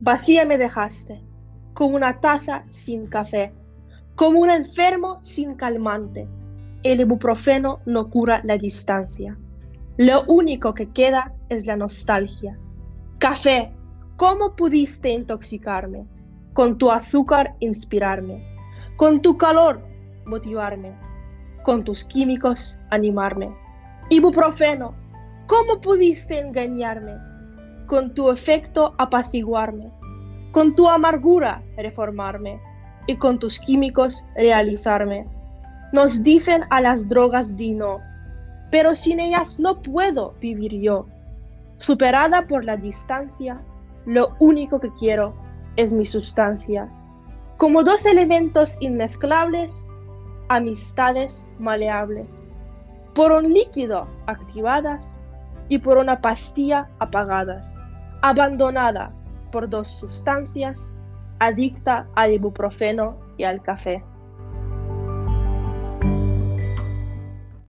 Vacía me dejaste, como una taza sin café, como un enfermo sin calmante. El ibuprofeno no cura la distancia. Lo único que queda es la nostalgia. Café, ¿cómo pudiste intoxicarme? Con tu azúcar inspirarme, con tu calor motivarme, con tus químicos animarme. Ibuprofeno, ¿cómo pudiste engañarme? Con tu efecto apaciguarme, con tu amargura reformarme y con tus químicos realizarme. Nos dicen a las drogas di no, pero sin ellas no puedo vivir yo. Superada por la distancia, lo único que quiero es mi sustancia. Como dos elementos inmezclables, amistades maleables, por un líquido activadas y por una pastilla apagadas, abandonada por dos sustancias, adicta al ibuprofeno y al café.